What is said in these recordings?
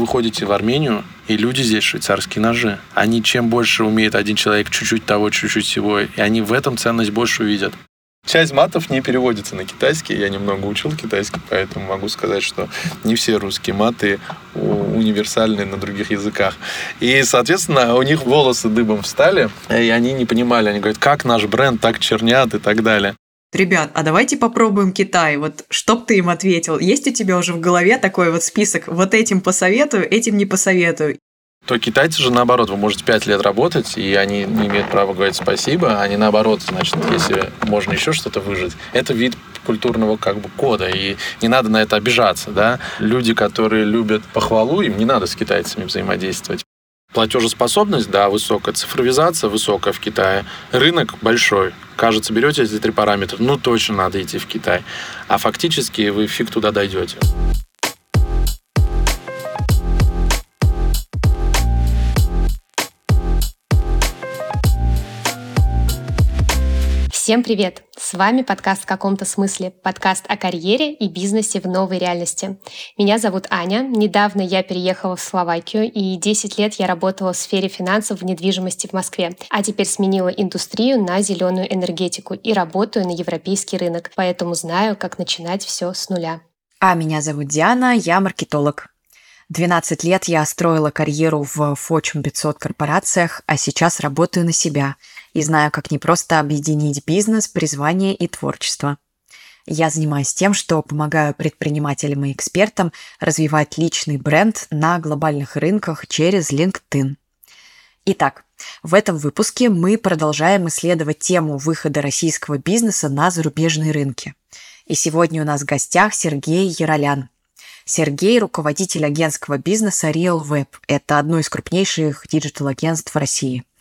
выходите в Армению, и люди здесь швейцарские ножи. Они чем больше умеет один человек, чуть-чуть того, чуть-чуть всего, и они в этом ценность больше увидят. Часть матов не переводится на китайский. Я немного учил китайский, поэтому могу сказать, что не все русские маты универсальны на других языках. И, соответственно, у них волосы дыбом встали, и они не понимали. Они говорят, как наш бренд так чернят и так далее. Ребят, а давайте попробуем Китай. Вот что б ты им ответил? Есть у тебя уже в голове такой вот список? Вот этим посоветую, этим не посоветую то китайцы же наоборот, вы можете 5 лет работать, и они не имеют права говорить спасибо, они наоборот, значит, если можно еще что-то выжить, это вид культурного как бы кода, и не надо на это обижаться, да. Люди, которые любят похвалу, им не надо с китайцами взаимодействовать. Платежеспособность, да, высокая. Цифровизация высокая в Китае. Рынок большой. Кажется, берете эти три параметра, ну точно надо идти в Китай. А фактически вы фиг туда дойдете. Всем привет! С вами подкаст в каком-то смысле, подкаст о карьере и бизнесе в новой реальности. Меня зовут Аня. Недавно я переехала в Словакию, и 10 лет я работала в сфере финансов в недвижимости в Москве, а теперь сменила индустрию на зеленую энергетику и работаю на европейский рынок, поэтому знаю, как начинать все с нуля. А меня зовут Диана, я маркетолог. 12 лет я строила карьеру в Fortune 500 корпорациях, а сейчас работаю на себя – и знаю, как не просто объединить бизнес, призвание и творчество. Я занимаюсь тем, что помогаю предпринимателям и экспертам развивать личный бренд на глобальных рынках через LinkedIn. Итак, в этом выпуске мы продолжаем исследовать тему выхода российского бизнеса на зарубежные рынки. И сегодня у нас в гостях Сергей Яралян. Сергей – руководитель агентского бизнеса Realweb. Это одно из крупнейших digital-агентств России –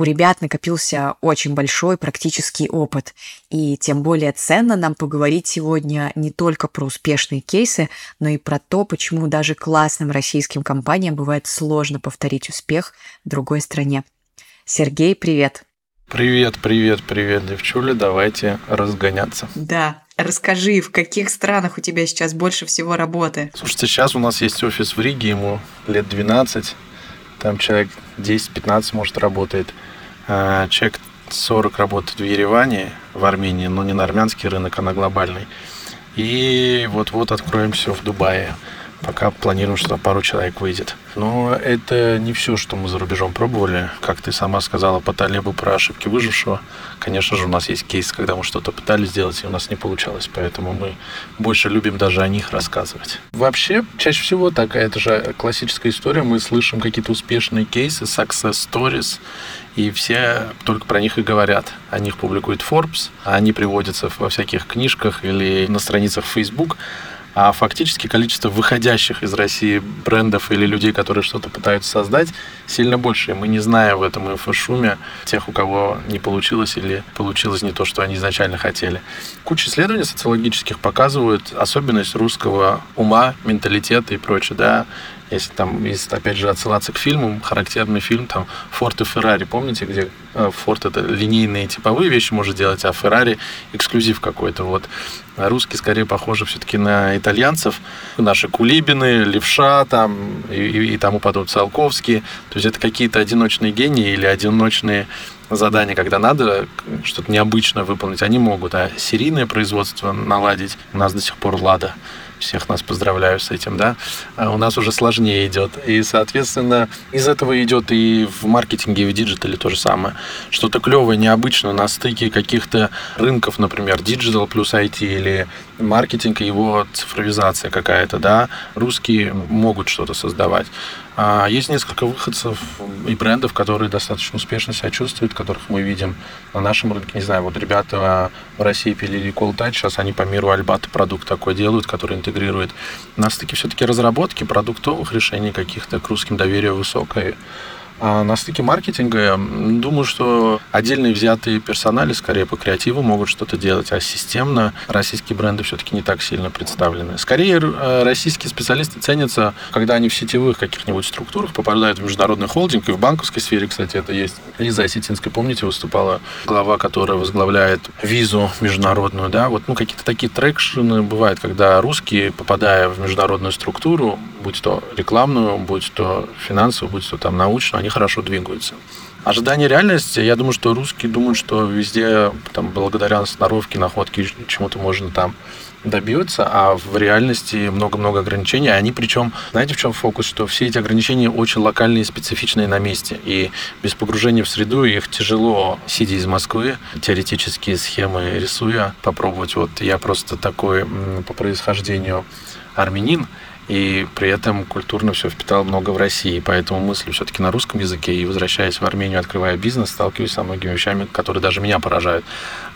у ребят накопился очень большой практический опыт. И тем более ценно нам поговорить сегодня не только про успешные кейсы, но и про то, почему даже классным российским компаниям бывает сложно повторить успех в другой стране. Сергей, привет! Привет, привет, привет, девчули, давайте разгоняться. Да, расскажи, в каких странах у тебя сейчас больше всего работы? Слушайте, сейчас у нас есть офис в Риге, ему лет 12, там человек 10-15, может, работает. А, человек 40 работает в Ереване, в Армении, но не на армянский рынок, а на глобальный. И вот-вот откроем все в Дубае. Пока планируем, что пару человек выйдет. Но это не все, что мы за рубежом пробовали. Как ты сама сказала по Талебу про ошибки выжившего. Конечно же, у нас есть кейс, когда мы что-то пытались сделать, и у нас не получалось. Поэтому мы больше любим даже о них рассказывать. Вообще, чаще всего такая, это же классическая история. Мы слышим какие-то успешные кейсы, success stories, и все только про них и говорят. О них публикует Forbes, они приводятся во всяких книжках или на страницах Facebook а фактически количество выходящих из России брендов или людей, которые что-то пытаются создать, сильно больше. И мы не знаем в этом инфошуме тех, у кого не получилось или получилось не то, что они изначально хотели. Куча исследований социологических показывают особенность русского ума, менталитета и прочее, да, если там, если опять же отсылаться к фильму, характерный фильм там Форд и Феррари, помните, где э, Форд это линейные типовые вещи может делать, а Феррари эксклюзив какой-то. Вот а русские скорее похожи все-таки на итальянцев. Наши Кулибины, Левша там и, и, и тому подобное, Циолковский. То есть это какие-то одиночные гении или одиночные задания, когда надо что-то необычное выполнить, они могут. А серийное производство наладить у нас до сих пор Лада всех нас поздравляю с этим, да, а у нас уже сложнее идет. И, соответственно, из этого идет и в маркетинге, и в digital е то же самое. Что-то клевое, необычное на стыке каких-то рынков, например, digital плюс IT или маркетинг и его цифровизация какая-то, да, русские могут что-то создавать. А есть несколько выходцев и брендов, которые достаточно успешно себя чувствуют, которых мы видим на нашем рынке. Не знаю, вот ребята в России пилили Touch, сейчас они по миру Альбат продукт такой делают, который интегрирует. У нас таки все-таки разработки продуктовых решений каких-то к русским доверие высокое. А на стыке маркетинга, думаю, что отдельные взятые персонали скорее по креативу могут что-то делать, а системно российские бренды все-таки не так сильно представлены. Скорее, э, российские специалисты ценятся, когда они в сетевых каких-нибудь структурах попадают в международный холдинг, и в банковской сфере, кстати, это есть. Лиза Осетинская, помните, выступала глава, которая возглавляет визу международную, да, вот ну, какие-то такие трекшены бывают, когда русские, попадая в международную структуру, будь то рекламную, будь то финансовую, будь то там научную, они хорошо двигаются. Ожидание реальности, я думаю, что русские думают, что везде, там, благодаря сноровке, находке, чему-то можно там добьется, а в реальности много-много ограничений. Они причем, знаете, в чем фокус, что все эти ограничения очень локальные и специфичные на месте. И без погружения в среду их тяжело, сидя из Москвы, теоретические схемы рисуя, попробовать. Вот я просто такой по происхождению армянин, и при этом культурно все впитал много в России. Поэтому мыслю все-таки на русском языке и возвращаясь в Армению, открывая бизнес, сталкиваюсь со многими вещами, которые даже меня поражают.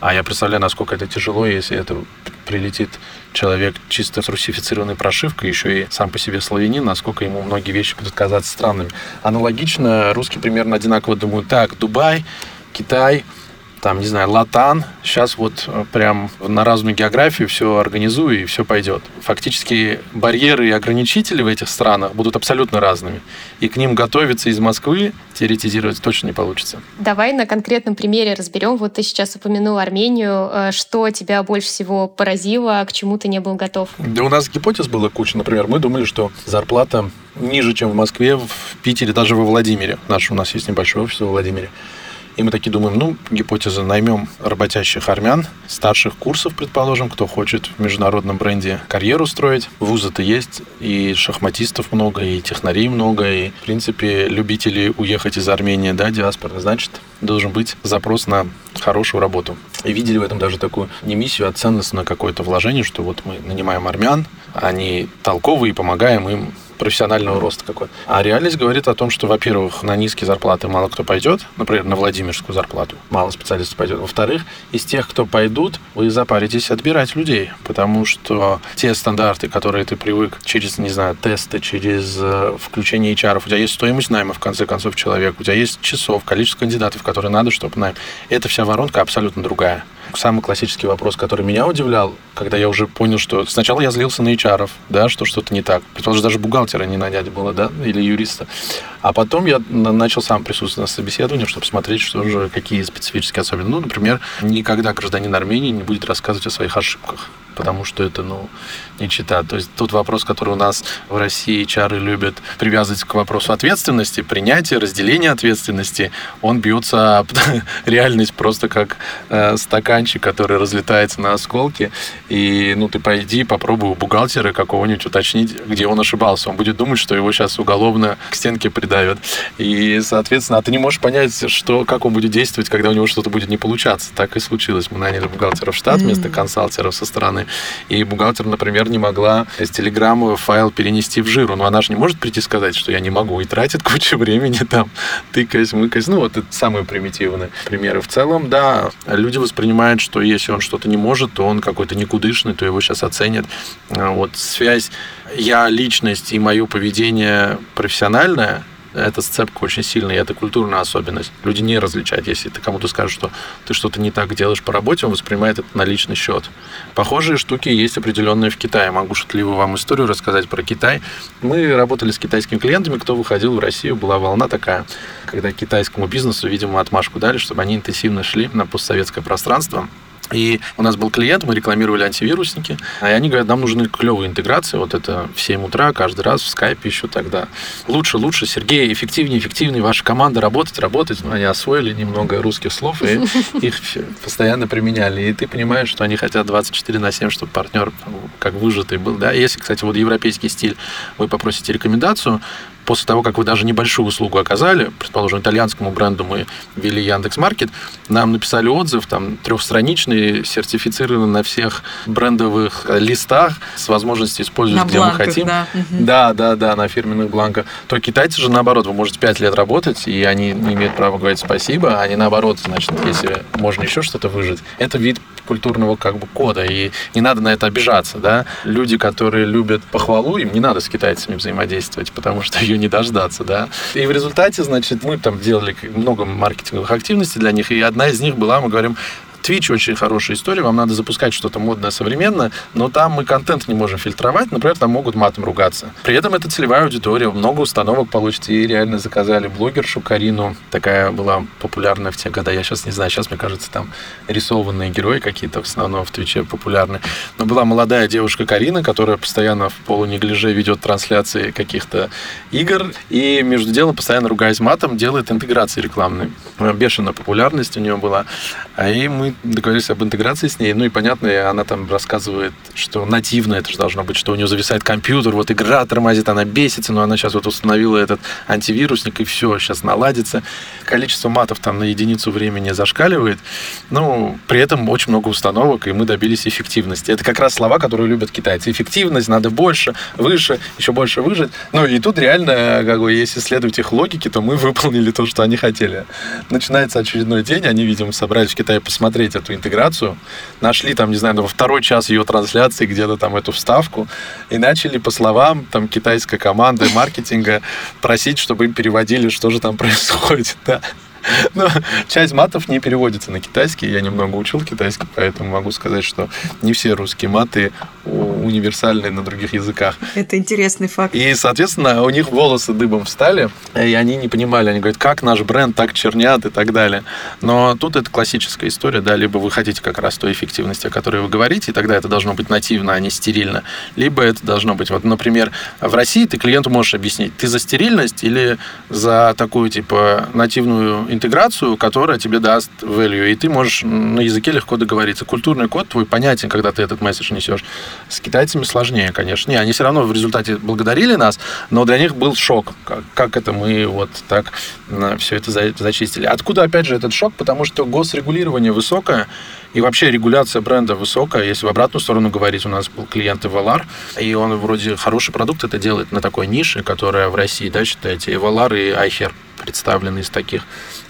А я представляю, насколько это тяжело, если это прилетит человек чисто с русифицированной прошивкой, еще и сам по себе славянин, насколько ему многие вещи будут казаться странными. Аналогично, русские примерно одинаково думают, так, Дубай, Китай – там, не знаю, латан. Сейчас вот э, прям на разную географию все организую и все пойдет. Фактически барьеры и ограничители в этих странах будут абсолютно разными. И к ним готовиться из Москвы теоретизировать точно не получится. Давай на конкретном примере разберем. Вот ты сейчас упомянул Армению. Э, что тебя больше всего поразило, к чему ты не был готов? Да у нас гипотез было куча. Например, мы думали, что зарплата ниже, чем в Москве, в Питере, даже во Владимире. Наш у нас есть небольшой офис во Владимире. И мы такие думаем, ну, гипотеза, наймем работящих армян, старших курсов, предположим, кто хочет в международном бренде карьеру строить. Вузы-то есть, и шахматистов много, и технарей много, и, в принципе, любителей уехать из Армении, да, диаспора, значит, должен быть запрос на хорошую работу. И видели в этом даже такую не миссию, а ценностное какое-то вложение, что вот мы нанимаем армян, они толковые, помогаем им профессионального роста какой. А реальность говорит о том, что, во-первых, на низкие зарплаты мало кто пойдет, например, на Владимирскую зарплату мало специалистов пойдет. Во-вторых, из тех, кто пойдут, вы запаритесь отбирать людей, потому что те стандарты, которые ты привык через, не знаю, тесты, через э, включение HR, у тебя есть стоимость найма, в конце концов, человек, у тебя есть часов, количество кандидатов, которые надо, чтобы найм. Эта вся воронка абсолютно другая. Самый классический вопрос, который меня удивлял, когда я уже понял, что сначала я злился на HR, да, что что-то не так. Предположим, даже бухгалтера не нанять было, да, или юриста. А потом я начал сам присутствовать на собеседовании, чтобы смотреть, что же, какие специфические особенности. Ну, например, никогда гражданин Армении не будет рассказывать о своих ошибках потому что это, ну, не чита. То есть тут вопрос, который у нас в России чары любят привязывать к вопросу ответственности, принятия, разделения ответственности, он бьется об реальность просто как э, стаканчик, который разлетается на осколки. И, ну, ты пойди, попробуй у бухгалтера какого-нибудь уточнить, где он ошибался. Он будет думать, что его сейчас уголовно к стенке придавят. И, соответственно, а ты не можешь понять, что, как он будет действовать, когда у него что-то будет не получаться. Так и случилось. Мы наняли бухгалтера в штат вместо консалтеров со стороны стороны. И бухгалтер, например, не могла из телеграммы файл перенести в жиру. Но она же не может прийти сказать, что я не могу. И тратит кучу времени там, тыкаясь, мыкаясь. Ну, вот это самые примитивные примеры. В целом, да, люди воспринимают, что если он что-то не может, то он какой-то никудышный, то его сейчас оценят. А вот связь я личность и мое поведение профессиональное, эта сцепка очень сильная, и это культурная особенность. Люди не различают. Если ты кому-то скажешь, что ты что-то не так делаешь по работе, он воспринимает это на личный счет. Похожие штуки есть определенные в Китае. Могу шутливо вам историю рассказать про Китай. Мы работали с китайскими клиентами, кто выходил в Россию, была волна такая, когда китайскому бизнесу, видимо, отмашку дали, чтобы они интенсивно шли на постсоветское пространство. И у нас был клиент, мы рекламировали антивирусники, и они говорят, нам нужны клевые интеграции, вот это в 7 утра, каждый раз в скайпе еще тогда. Лучше, лучше, Сергей, эффективнее, эффективнее, ваша команда работать, работать. Но они освоили немного русских слов и их постоянно применяли. И ты понимаешь, что они хотят 24 на 7, чтобы партнер как выжатый был. Да? Если, кстати, вот европейский стиль, вы попросите рекомендацию, после того, как вы даже небольшую услугу оказали, предположим, итальянскому бренду мы ввели Яндекс Маркет, нам написали отзыв, там, трехстраничный, сертифицированный на всех брендовых листах с возможностью использовать, на где бланках, мы хотим. Да. да, да, да, на фирменных бланках. То китайцы же наоборот, вы можете 5 лет работать, и они не имеют права говорить спасибо, а они наоборот, значит, если можно еще что-то выжить. Это вид культурного как бы кода, и не надо на это обижаться, да. Люди, которые любят похвалу, им не надо с китайцами взаимодействовать, потому что ее не дождаться, да. И в результате, значит, мы там делали много маркетинговых активностей для них, и одна из них была, мы говорим, Twitch очень хорошая история, вам надо запускать что-то модное, современное, но там мы контент не можем фильтровать, например, там могут матом ругаться. При этом это целевая аудитория, много установок получите, и реально заказали блогершу Карину, такая была популярная в те годы, я сейчас не знаю, сейчас, мне кажется, там рисованные герои какие-то в основном в Твиче популярны. Но была молодая девушка Карина, которая постоянно в полунеглиже ведет трансляции каких-то игр, и между делом, постоянно ругаясь матом, делает интеграции рекламные. Бешеная популярность у нее была. А и мы договорились об интеграции с ней. Ну и понятно, она там рассказывает, что нативно это же должно быть, что у нее зависает компьютер, вот игра тормозит, она бесится, но она сейчас вот установила этот антивирусник, и все, сейчас наладится. Количество матов там на единицу времени зашкаливает. Ну, при этом очень много установок, и мы добились эффективности. Это как раз слова, которые любят китайцы. Эффективность, надо больше, выше, еще больше выжить. Ну и тут реально, как бы, если следовать их логике, то мы выполнили то, что они хотели. Начинается очередной день, они, видимо, собрались в Китае посмотреть, посмотреть эту интеграцию, нашли там, не знаю, во второй час ее трансляции где-то там эту вставку и начали по словам там китайской команды маркетинга просить, чтобы им переводили, что же там происходит, да. Но часть матов не переводится на китайский. Я немного учил китайский, поэтому могу сказать, что не все русские маты универсальны на других языках. Это интересный факт. И, соответственно, у них волосы дыбом встали, и они не понимали. Они говорят, как наш бренд так чернят и так далее. Но тут это классическая история, да, либо вы хотите как раз той эффективности, о которой вы говорите, и тогда это должно быть нативно, а не стерильно. Либо это должно быть, вот, например, в России ты клиенту можешь объяснить, ты за стерильность или за такую, типа, нативную интеграцию, которая тебе даст value, и ты можешь на языке легко договориться. Культурный код твой понятен, когда ты этот месседж несешь. С китайцами сложнее, конечно. Не, они все равно в результате благодарили нас, но для них был шок, как, как это мы вот так все это зачистили. Откуда, опять же, этот шок? Потому что госрегулирование высокое, и вообще регуляция бренда высокая. Если в обратную сторону говорить, у нас был клиент Evalar, и он вроде хороший продукт это делает на такой нише, которая в России, да, считаете, Evalar и iHair представлены из таких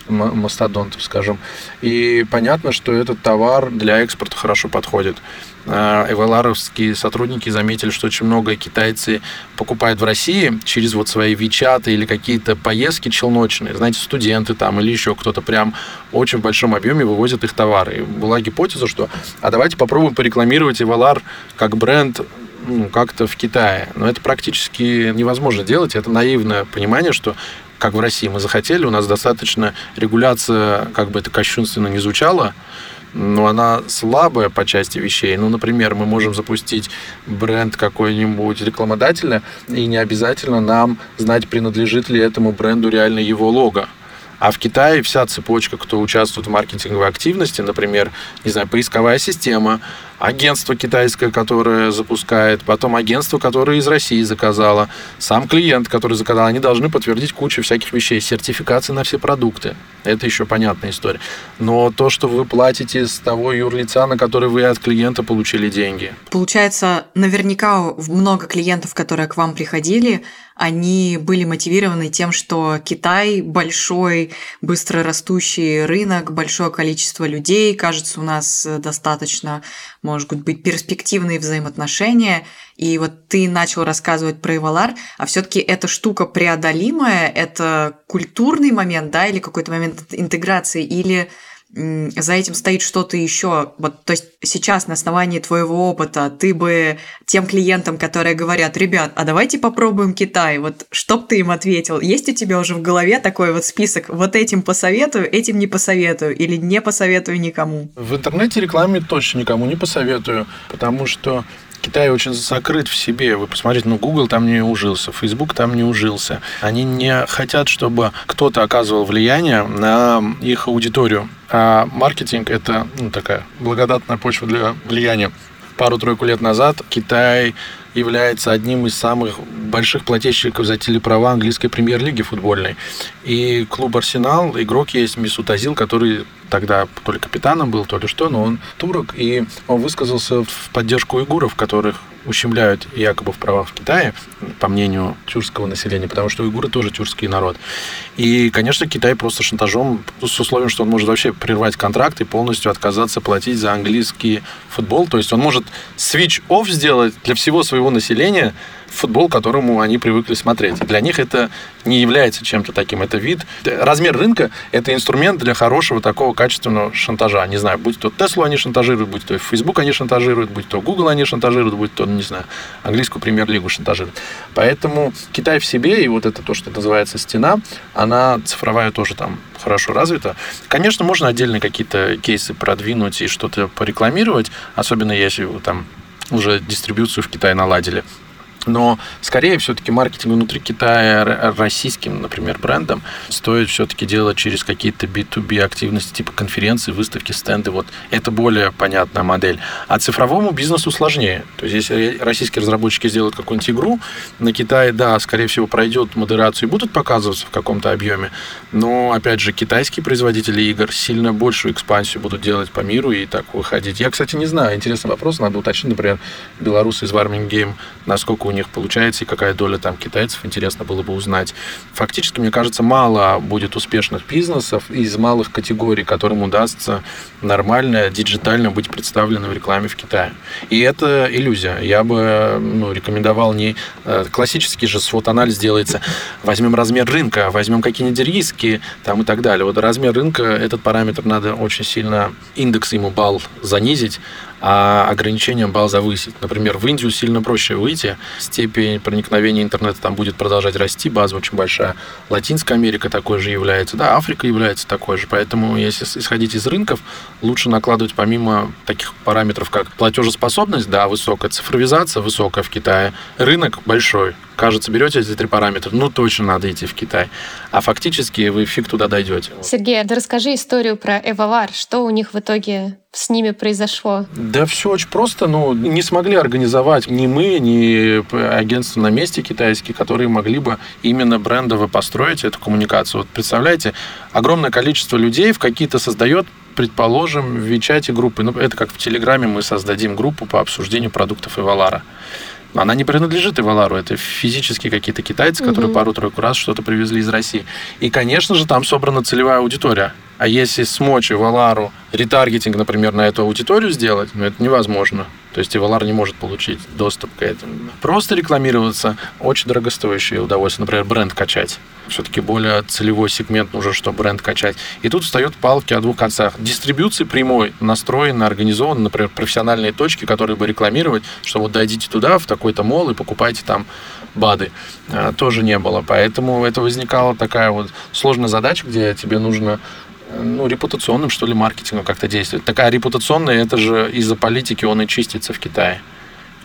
мастодонтов, скажем. И понятно, что этот товар для экспорта хорошо подходит. А, эваларовские сотрудники заметили, что очень много китайцы покупают в России через вот свои Вичаты или какие-то поездки челночные. Знаете, студенты там или еще кто-то прям очень в большом объеме вывозят их товары. И была гипотеза, что а давайте попробуем порекламировать Эвалар как бренд ну, как-то в Китае. Но это практически невозможно делать. Это наивное понимание, что как в России мы захотели, у нас достаточно регуляция, как бы это кощунственно не звучало, но она слабая по части вещей. Ну, например, мы можем запустить бренд какой-нибудь рекламодателя, и не обязательно нам знать, принадлежит ли этому бренду реально его лого. А в Китае вся цепочка, кто участвует в маркетинговой активности, например, не знаю, поисковая система, агентство китайское, которое запускает, потом агентство, которое из России заказало, сам клиент, который заказал, они должны подтвердить кучу всяких вещей, сертификации на все продукты. Это еще понятная история. Но то, что вы платите с того юрлица, на который вы от клиента получили деньги. Получается, наверняка много клиентов, которые к вам приходили, они были мотивированы тем, что Китай большой, быстро растущий рынок, большое количество людей, кажется, у нас достаточно, может быть, перспективные взаимоотношения. И вот ты начал рассказывать про Эвалар, а все-таки эта штука преодолимая, это культурный момент, да, или какой-то момент интеграции, или за этим стоит что-то еще. Вот, то есть сейчас на основании твоего опыта ты бы тем клиентам, которые говорят, ребят, а давайте попробуем Китай, вот что бы ты им ответил? Есть у тебя уже в голове такой вот список, вот этим посоветую, этим не посоветую или не посоветую никому? В интернете рекламе точно никому не посоветую, потому что Китай очень закрыт в себе. Вы посмотрите, ну, Google там не ужился, Facebook там не ужился. Они не хотят, чтобы кто-то оказывал влияние на их аудиторию. А маркетинг – это ну, такая благодатная почва для влияния. Пару-тройку лет назад Китай является одним из самых больших плательщиков за телеправа английской премьер-лиги футбольной. И клуб «Арсенал», игрок есть Мисут Азил, который тогда то ли капитаном был, то ли что, но он турок, и он высказался в поддержку уйгуров, которых ущемляют якобы в правах в Китае, по мнению тюркского населения, потому что уйгуры тоже тюркский народ. И, конечно, Китай просто шантажом, с условием, что он может вообще прервать контракт и полностью отказаться платить за английский футбол. То есть он может switch-off сделать для всего своего населения, футбол, которому они привыкли смотреть. Для них это не является чем-то таким. Это вид. Размер рынка – это инструмент для хорошего такого качественного шантажа. Не знаю, будь то Теслу они шантажируют, будь то Facebook они шантажируют, будь то Google они шантажируют, будь то, не знаю, английскую премьер-лигу шантажируют. Поэтому Китай в себе, и вот это то, что называется стена, она цифровая тоже там хорошо развита. Конечно, можно отдельные какие-то кейсы продвинуть и что-то порекламировать, особенно если там уже дистрибьюцию в Китае наладили. Но скорее все-таки маркетинг внутри Китая российским, например, брендом стоит все-таки делать через какие-то B2B активности, типа конференции, выставки, стенды. Вот это более понятная модель. А цифровому бизнесу сложнее. То есть, если российские разработчики сделают какую-нибудь игру, на Китае, да, скорее всего, пройдет модерацию и будут показываться в каком-то объеме. Но, опять же, китайские производители игр сильно большую экспансию будут делать по миру и так выходить. Я, кстати, не знаю. Интересный вопрос. Надо уточнить, например, белорусы из Warming Game, насколько у них получается и какая доля там китайцев, интересно было бы узнать. Фактически, мне кажется, мало будет успешных бизнесов из малых категорий, которым удастся нормально, диджитально быть представленным в рекламе в Китае. И это иллюзия. Я бы ну, рекомендовал не э, классический же свод-анализ делается, возьмем размер рынка, возьмем какие-нибудь риски там и так далее. Вот размер рынка, этот параметр надо очень сильно, индекс ему балл занизить, а ограничением балл завысить. Например, в Индию сильно проще выйти, степень проникновения интернета там будет продолжать расти, база очень большая. Латинская Америка такой же является, да, Африка является такой же. Поэтому, если исходить из рынков, лучше накладывать помимо таких параметров, как платежеспособность, да, высокая, цифровизация высокая в Китае, рынок большой, кажется, берете эти три параметра, ну, точно надо идти в Китай. А фактически вы фиг туда дойдете. Сергей, а да расскажи историю про Эвалар. Что у них в итоге с ними произошло? Да все очень просто. Ну, не смогли организовать ни мы, ни агентство на месте китайские, которые могли бы именно брендово построить эту коммуникацию. Вот представляете, огромное количество людей в какие-то создает предположим, в Вичате группы, ну, это как в Телеграме мы создадим группу по обсуждению продуктов Эвалара. Она не принадлежит Ивалару, это физически какие-то китайцы, которые угу. пару-тройку раз что-то привезли из России. И, конечно же, там собрана целевая аудитория. А если смочь Ивалару ретаргетинг, например, на эту аудиторию сделать, ну, это невозможно. То есть Ивалар не может получить доступ к этому. Просто рекламироваться очень дорогостоящее удовольствие. Например, бренд качать. Все-таки более целевой сегмент нужен, чтобы бренд качать. И тут встают палки о двух концах. Дистрибьюции прямой настроены, организованы, например, профессиональные точки, которые бы рекламировать, что вот дойдите туда, в такой-то мол, и покупайте там БАДы. А, тоже не было. Поэтому это возникала такая вот сложная задача, где тебе нужно ну, репутационным, что ли, маркетингом как-то действует. Такая репутационная, это же из-за политики он и чистится в Китае.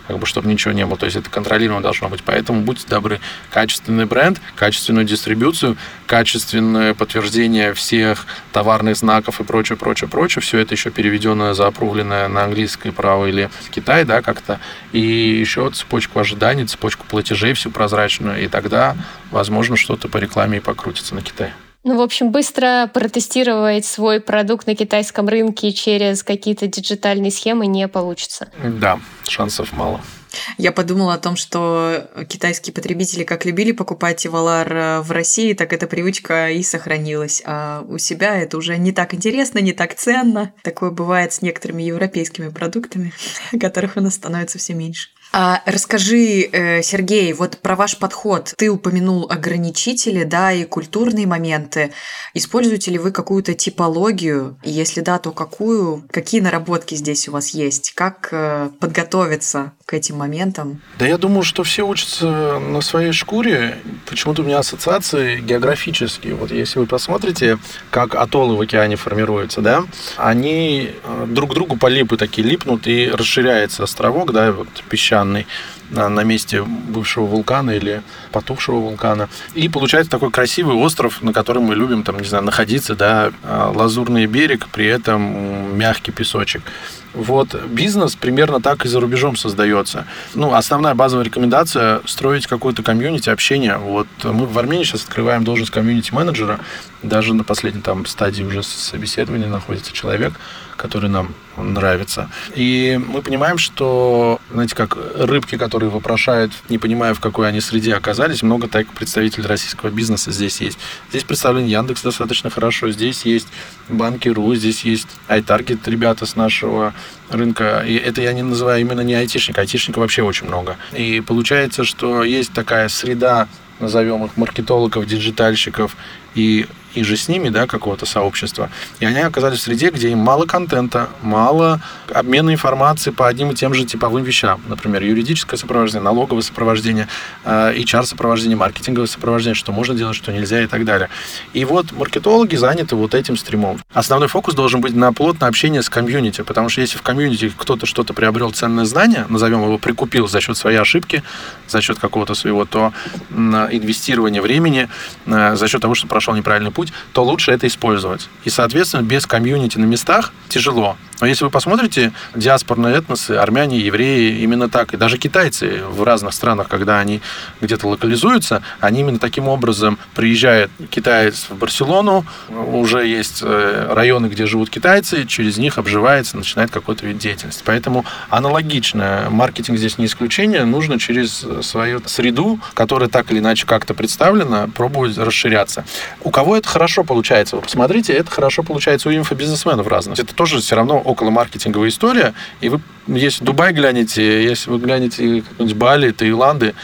Как бы, чтобы ничего не было. То есть это контролируемо должно быть. Поэтому будьте добры. Качественный бренд, качественную дистрибьюцию, качественное подтверждение всех товарных знаков и прочее, прочее, прочее. Все это еще переведенное, заопрувленное на английское право или в Китай, да, как-то. И еще цепочку ожиданий, цепочку платежей всю прозрачную. И тогда, возможно, что-то по рекламе и покрутится на Китае. Ну, в общем, быстро протестировать свой продукт на китайском рынке через какие-то диджитальные схемы не получится. Да, шансов мало. Я подумала о том, что китайские потребители как любили покупать Ивалар э, в России, так эта привычка и сохранилась. А у себя это уже не так интересно, не так ценно. Такое бывает с некоторыми европейскими продуктами, которых у нас становится все меньше. А расскажи, э, Сергей, вот про ваш подход. Ты упомянул ограничители, да, и культурные моменты. Используете ли вы какую-то типологию? Если да, то какую? Какие наработки здесь у вас есть? Как э, подготовиться к этим моментам? Да я думаю, что все учатся на своей шкуре. Почему-то у меня ассоциации географические. Вот если вы посмотрите, как атоллы в океане формируются, да, они э, друг к другу по липы такие липнут, и расширяется островок, да, вот песчаный песчаный на, месте бывшего вулкана или потухшего вулкана. И получается такой красивый остров, на котором мы любим, там, не знаю, находиться, да, а, лазурный берег, при этом мягкий песочек. Вот бизнес примерно так и за рубежом создается. Ну, основная базовая рекомендация – строить какую-то комьюнити, общение. Вот мы в Армении сейчас открываем должность комьюнити-менеджера. Даже на последней там стадии уже собеседования находится человек, который нам нравится. И мы понимаем, что, знаете, как рыбки, которые вопрошают, не понимая, в какой они среде оказались, много так представителей российского бизнеса здесь есть. Здесь представлен Яндекс достаточно хорошо, здесь есть Банки.ру, здесь есть iTarget, ребята с нашего рынка. И это я не называю именно не айтишника, айтишника вообще очень много. И получается, что есть такая среда назовем их маркетологов, диджитальщиков и иже с ними, да, какого-то сообщества. И они оказались в среде, где им мало контента, мало обмена информацией по одним и тем же типовым вещам. Например, юридическое сопровождение, налоговое сопровождение, HR-сопровождение, э, маркетинговое сопровождение, что можно делать, что нельзя и так далее. И вот маркетологи заняты вот этим стримом. Основной фокус должен быть на плотное общение с комьюнити, потому что если в комьюнити кто-то что-то приобрел ценное знание, назовем его прикупил за счет своей ошибки, за счет какого-то своего, то инвестирования времени, э, за счет того, что прошел неправильный путь, то лучше это использовать. И, соответственно, без комьюнити на местах тяжело. Но если вы посмотрите, диаспорные этносы, армяне, евреи, именно так, и даже китайцы в разных странах, когда они где-то локализуются, они именно таким образом приезжает китаец в Барселону, уже есть э, районы, где живут китайцы, через них обживается, начинает какой-то вид деятельности. Поэтому аналогично, маркетинг здесь не исключение, нужно через свою среду, которая так или иначе как-то представлена, пробовать расширяться. У кого это хорошо получается? Вы посмотрите, это хорошо получается у инфобизнесменов разных. Это тоже все равно около маркетинговая история, и вы, если Дубай глянете, если вы глянете какой-нибудь Бали, Таиланды,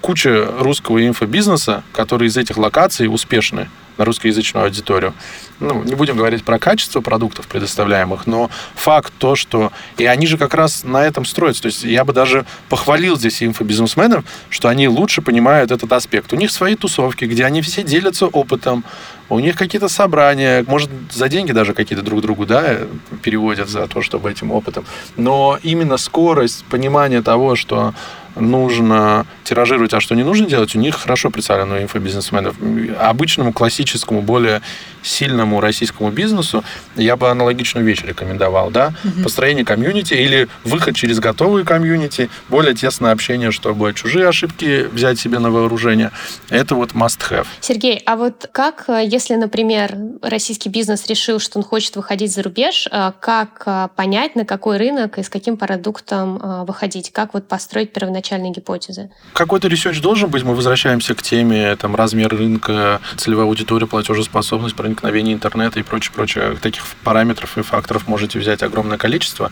куча русского инфобизнеса, которые из этих локаций успешны на русскоязычную аудиторию. Ну, не будем говорить про качество продуктов предоставляемых, но факт то, что... И они же как раз на этом строятся. То есть я бы даже похвалил здесь инфобизнесменов, что они лучше понимают этот аспект. У них свои тусовки, где они все делятся опытом, у них какие-то собрания, может, за деньги даже какие-то друг другу, да, переводят за то, чтобы этим опытом. Но именно скорость понимания того, что нужно тиражировать, а что не нужно делать, у них хорошо представлено у инфобизнесменов. Обычному классическому, более сильному российскому бизнесу я бы аналогичную вещь рекомендовал, да, угу. построение комьюнити или выход через готовые комьюнити, более тесное общение, чтобы чужие ошибки взять себе на вооружение. Это вот must have. Сергей, а вот как, если, например, российский бизнес решил, что он хочет выходить за рубеж, э, как э, понять, на какой рынок и с каким продуктом э, выходить? Как вот построить первоначальные гипотезы? Какой-то research должен быть. Мы возвращаемся к теме там, размер рынка, целевая аудитория, платежеспособность, проникновение интернета и прочее, прочее. Таких параметров и факторов можете взять огромное количество.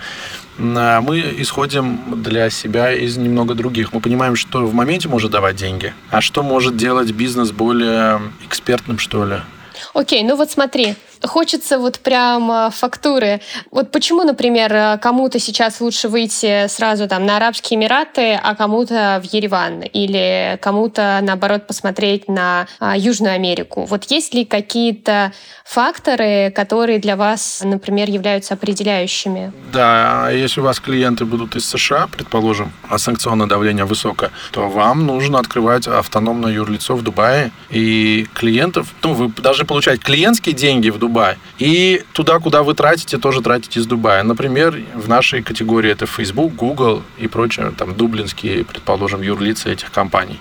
А мы исходим для себя из немного других. Мы понимаем, что в моменте может давать деньги, а что может делать бизнес более экспертным, что ли. Окей, ну вот смотри, Хочется вот прям фактуры. Вот почему, например, кому-то сейчас лучше выйти сразу там на Арабские Эмираты, а кому-то в Ереван? Или кому-то, наоборот, посмотреть на а, Южную Америку? Вот есть ли какие-то факторы, которые для вас, например, являются определяющими? Да, а если у вас клиенты будут из США, предположим, а санкционное давление высокое, то вам нужно открывать автономное юрлицо в Дубае. И клиентов, ну, вы даже получаете клиентские деньги в Дубае, Дубай. И туда, куда вы тратите, тоже тратите из Дубая. Например, в нашей категории это Facebook, Google и прочее, там, дублинские, предположим, юрлицы этих компаний.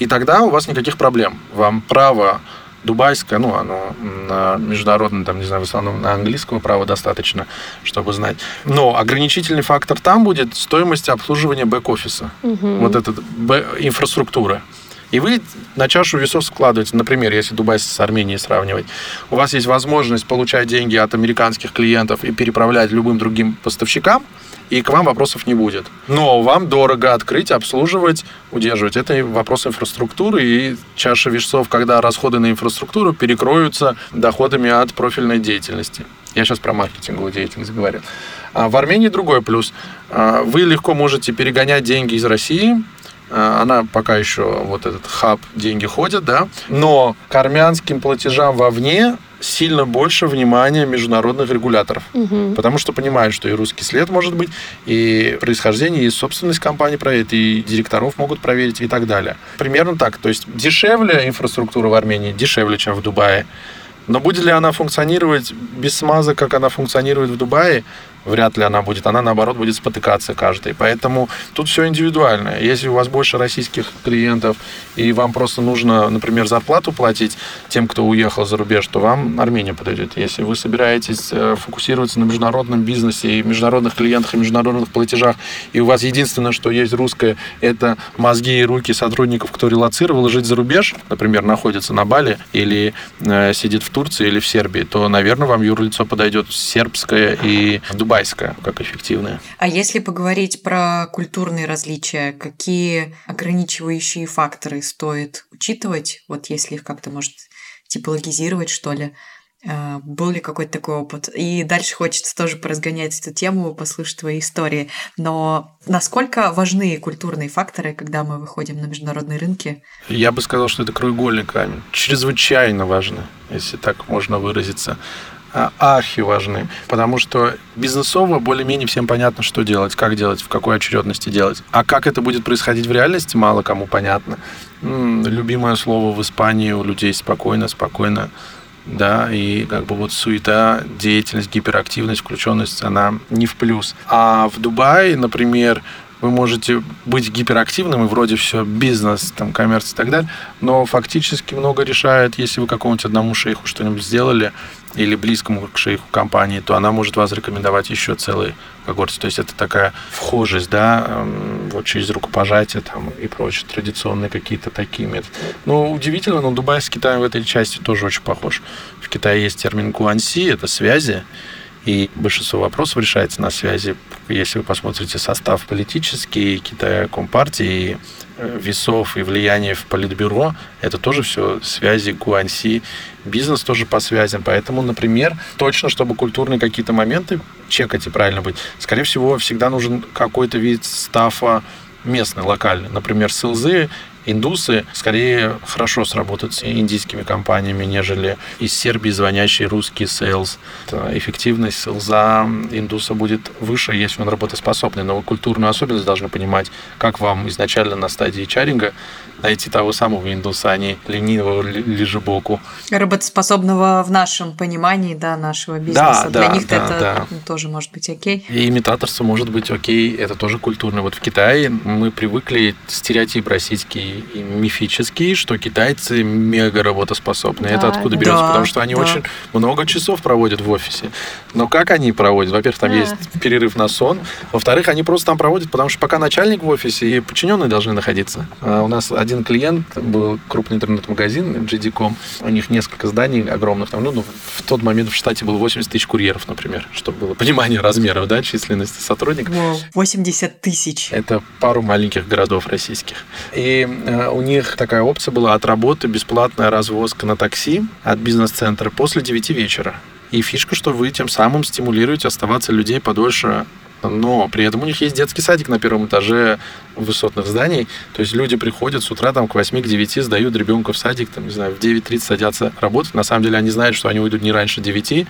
И тогда у вас никаких проблем. Вам право дубайское, ну, оно на международном, там, не знаю, в основном на английского права достаточно, чтобы знать. Но ограничительный фактор там будет стоимость обслуживания бэк-офиса. Угу. Вот эта инфраструктура. И вы на чашу весов складываете, например, если Дубай с Арменией сравнивать, у вас есть возможность получать деньги от американских клиентов и переправлять любым другим поставщикам, и к вам вопросов не будет. Но вам дорого открыть, обслуживать, удерживать. Это вопрос инфраструктуры и чаша весов, когда расходы на инфраструктуру перекроются доходами от профильной деятельности. Я сейчас про маркетинговую деятельность говорю. А в Армении другой плюс. А, вы легко можете перегонять деньги из России она пока еще, вот этот хаб, деньги ходят, да, но к армянским платежам вовне сильно больше внимания международных регуляторов. Угу. Потому что понимают, что и русский след может быть, и происхождение, и собственность компании проверит, и директоров могут проверить, и так далее. Примерно так. То есть дешевле инфраструктура в Армении, дешевле, чем в Дубае. Но будет ли она функционировать без смазок, как она функционирует в Дубае, вряд ли она будет. Она, наоборот, будет спотыкаться каждый. Поэтому тут все индивидуально. Если у вас больше российских клиентов, и вам просто нужно, например, зарплату платить тем, кто уехал за рубеж, то вам Армения подойдет. Если вы собираетесь э, фокусироваться на международном бизнесе и международных клиентах, и международных платежах, и у вас единственное, что есть русское, это мозги и руки сотрудников, кто релацировал жить за рубеж, например, находится на Бали или э, сидит в Турции или в Сербии, то, наверное, вам юрлицо подойдет сербское и дубайское, как эффективное. А если поговорить про культурные различия, какие ограничивающие факторы стоит учитывать, вот если их как-то, может, типологизировать, что ли, э, был ли какой-то такой опыт? И дальше хочется тоже поразгонять эту тему, послушать твои истории. Но насколько важны культурные факторы, когда мы выходим на международные рынки? Я бы сказал, что это краеугольный камень. Чрезвычайно важно, если так можно выразиться. А, архи важны, потому что бизнесово более-менее всем понятно, что делать, как делать, в какой очередности делать. А как это будет происходить в реальности, мало кому понятно. Любимое слово в Испании у людей спокойно, спокойно, да, и как бы вот суета, деятельность, гиперактивность, включенность, она не в плюс. А в Дубае, например, вы можете быть гиперактивным и вроде все бизнес, там, коммерция и так далее, но фактически много решает, если вы какому-нибудь одному шейху что-нибудь сделали или близкому к шейху компании, то она может вас рекомендовать еще целый когорте. То есть это такая вхожесть, да, эм, вот через рукопожатие там и прочее, традиционные какие-то такие методы. Ну, удивительно, но Дубай с Китаем в этой части тоже очень похож. В Китае есть термин гуанси, это связи, и большинство вопросов решается на связи. Если вы посмотрите состав политический Китая Компартии, э, весов и влияния в политбюро, это тоже все связи Гуанси, бизнес тоже по связям. Поэтому, например, точно, чтобы культурные какие-то моменты чекать и правильно быть, скорее всего, всегда нужен какой-то вид staff а местный, локальный. Например, sales ы индусы скорее хорошо сработают с индийскими компаниями, нежели из Сербии звонящий русский sales. Эффективность сейлза индуса будет выше, если он работоспособный. Но культурную особенность должны понимать, как вам изначально на стадии чаринга найти того самого индуса, а не ленивого лежебоку. Работоспособного в нашем понимании, да, нашего бизнеса. Да, Для да, них да, это да. тоже может быть окей. И имитаторство может быть окей, это тоже культурно. Вот в Китае мы привыкли стереотип российский и мифический, что китайцы мега работоспособны. Да, это откуда да. берется? Да, Потому что они да. очень много часов проводят в офисе. Но как они проводят? Во-первых, там Да. есть перерыв на сон. Во-вторых, они просто там проводят, потому что пока начальник в офисе и подчиненные должны находиться. А У нас один клиент был крупный интернет-магазин GD.com. У них несколько зданий огромных. Там, ну, ну, в тот момент в штате было 80 тысяч курьеров, например, чтобы было понимание размеров, да, численности сотрудников. Вау, 80 тысяч. Это пару маленьких городов российских. И э, у них такая опция была от работы бесплатная развозка на такси от бизнес-центра после 9 вечера. И фишка, что вы тем самым стимулируете оставаться людей подольше но при этом у них есть детский садик на первом этаже высотных зданий. То есть люди приходят с утра там к 8 к 9, сдают ребенка в садик, там, не знаю, в 9.30 садятся работать. На самом деле они знают, что они уйдут не раньше 9.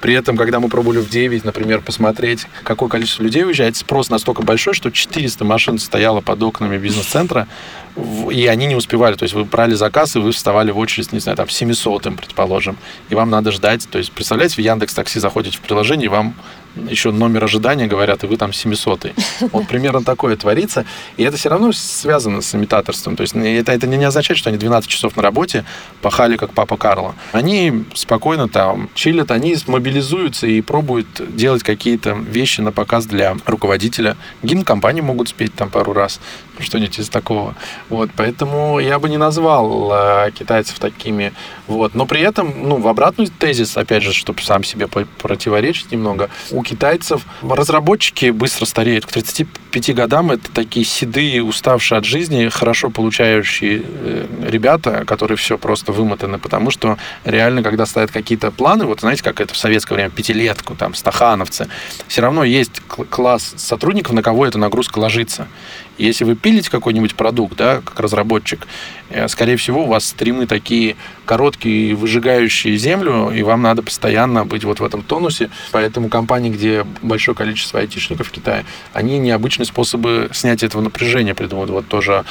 При этом, когда мы пробовали в 9, например, посмотреть, какое количество людей уезжает, спрос настолько большой, что 400 машин стояло под окнами бизнес-центра, и они не успевали. То есть вы брали заказ, и вы вставали в очередь, не знаю, там, 700 предположим, и вам надо ждать. То есть, представляете, в Яндекс Такси заходите в приложение, и вам еще номер ожидания говорят, и вы там 700 Вот примерно такое творится. И это все равно связано с имитаторством. То есть это, это не означает, что они 12 часов на работе пахали, как папа Карло. Они спокойно там чилят, они мобилизуются и пробуют делать какие-то вещи на показ для руководителя. Гимн компании могут спеть там пару раз, что-нибудь из такого. Вот, поэтому я бы не назвал э, китайцев такими. Вот. Но при этом, ну, в обратную тезис, опять же, чтобы сам себе противоречить немного, у китайцев разработчики быстро стареют. К 35 годам это такие седые, уставшие от жизни, хорошо получающие э, ребята, которые все просто вымотаны, потому что реально, когда ставят какие-то планы, вот знаете, как это в советское время, пятилетку, там, стахановцы, все равно есть кл- класс сотрудников, на кого эта нагрузка ложится. Если вы пилите какой-нибудь продукт, да, как разработчик, э, скорее всего, у вас стримы такие короткие, выжигающие землю, и вам надо постоянно быть вот в этом тонусе. Поэтому компании, где большое количество айтишников в Китае, они необычные способы снятия этого напряжения придумывают. Вот тоже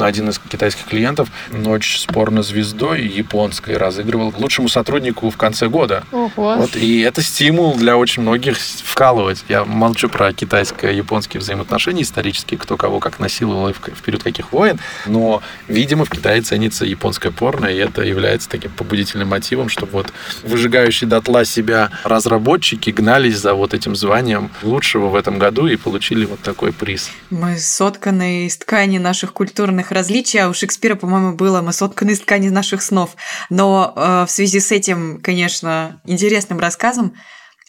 один из китайских клиентов ночь с порно-звездой японской разыгрывал лучшему сотруднику в конце года. Ого. Вот, и это стимул для очень многих вкалывать. Я молчу про китайско-японские взаимоотношения исторические, кто кого как насиловал и в период каких войн, но, видимо, в Китае ценится японское порно, и это является таким побудительным мотивом, чтобы вот выжигающие дотла себя разработчики гнались за вот этим званием лучшего в этом году и получили вот такой приз. Мы сотканы из ткани наших культурных различий, а у Шекспира, по-моему, было «Мы сотканы из ткани наших снов». Но э, в связи с этим, конечно, интересным рассказом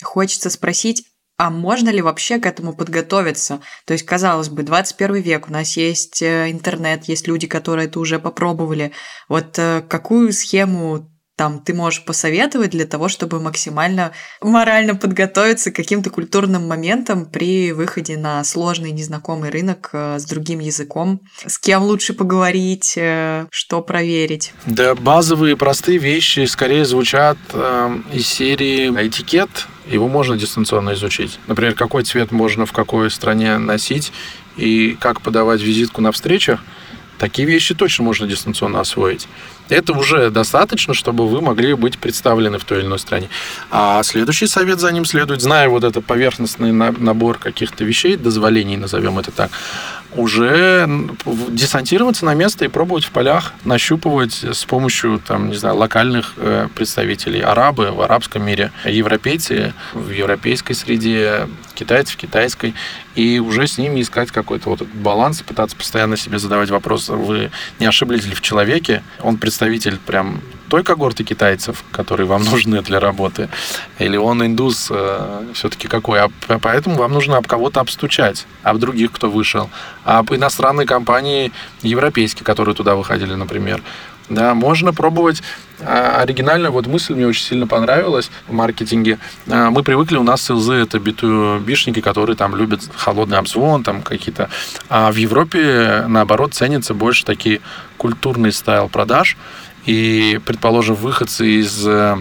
хочется спросить, а можно ли вообще к этому подготовиться? То есть, казалось бы, 21 век, у нас есть э, интернет, есть люди, которые это уже попробовали. Вот э, какую схему там ты можешь посоветовать для того, чтобы максимально морально подготовиться к каким-то культурным моментам при выходе на сложный незнакомый рынок э, с другим языком? С кем лучше поговорить, что проверить? Да, базовые простые вещи скорее звучат э, из серии этикет, его можно дистанционно изучить. Например, какой цвет можно в какой стране носить и как подавать визитку на встречах. Такие вещи точно можно дистанционно освоить. Это уже достаточно, чтобы вы могли быть представлены в той или иной стране. А следующий совет за ним следует, зная вот этот поверхностный набор каких-то вещей, дозволений, назовем это так, уже десантироваться на место и пробовать в полях, нащупывать с помощью, там, не знаю, локальных э, представителей. Арабы в арабском мире, европейцы в европейской среде, китайцы в китайской, и уже с ними искать какой-то вот баланс, пытаться постоянно себе задавать вопрос, вы не ошиблись ли в человеке, он представитель прям той когорты китайцев, которые вам нужны для работы, или он индус э, все-таки какой. А поэтому вам нужно об кого-то обстучать, об других, кто вышел, об иностранной компании европейские, которые туда выходили, например. Да, можно пробовать а, оригинальная вот мысль мне очень сильно понравилась в маркетинге. А, мы привыкли, у нас СЛЗ это битушники, которые там любят холодный обзвон, там какие-то. А в Европе, наоборот, ценятся больше такие культурный стайл продаж. И, предположим, выходцы из э,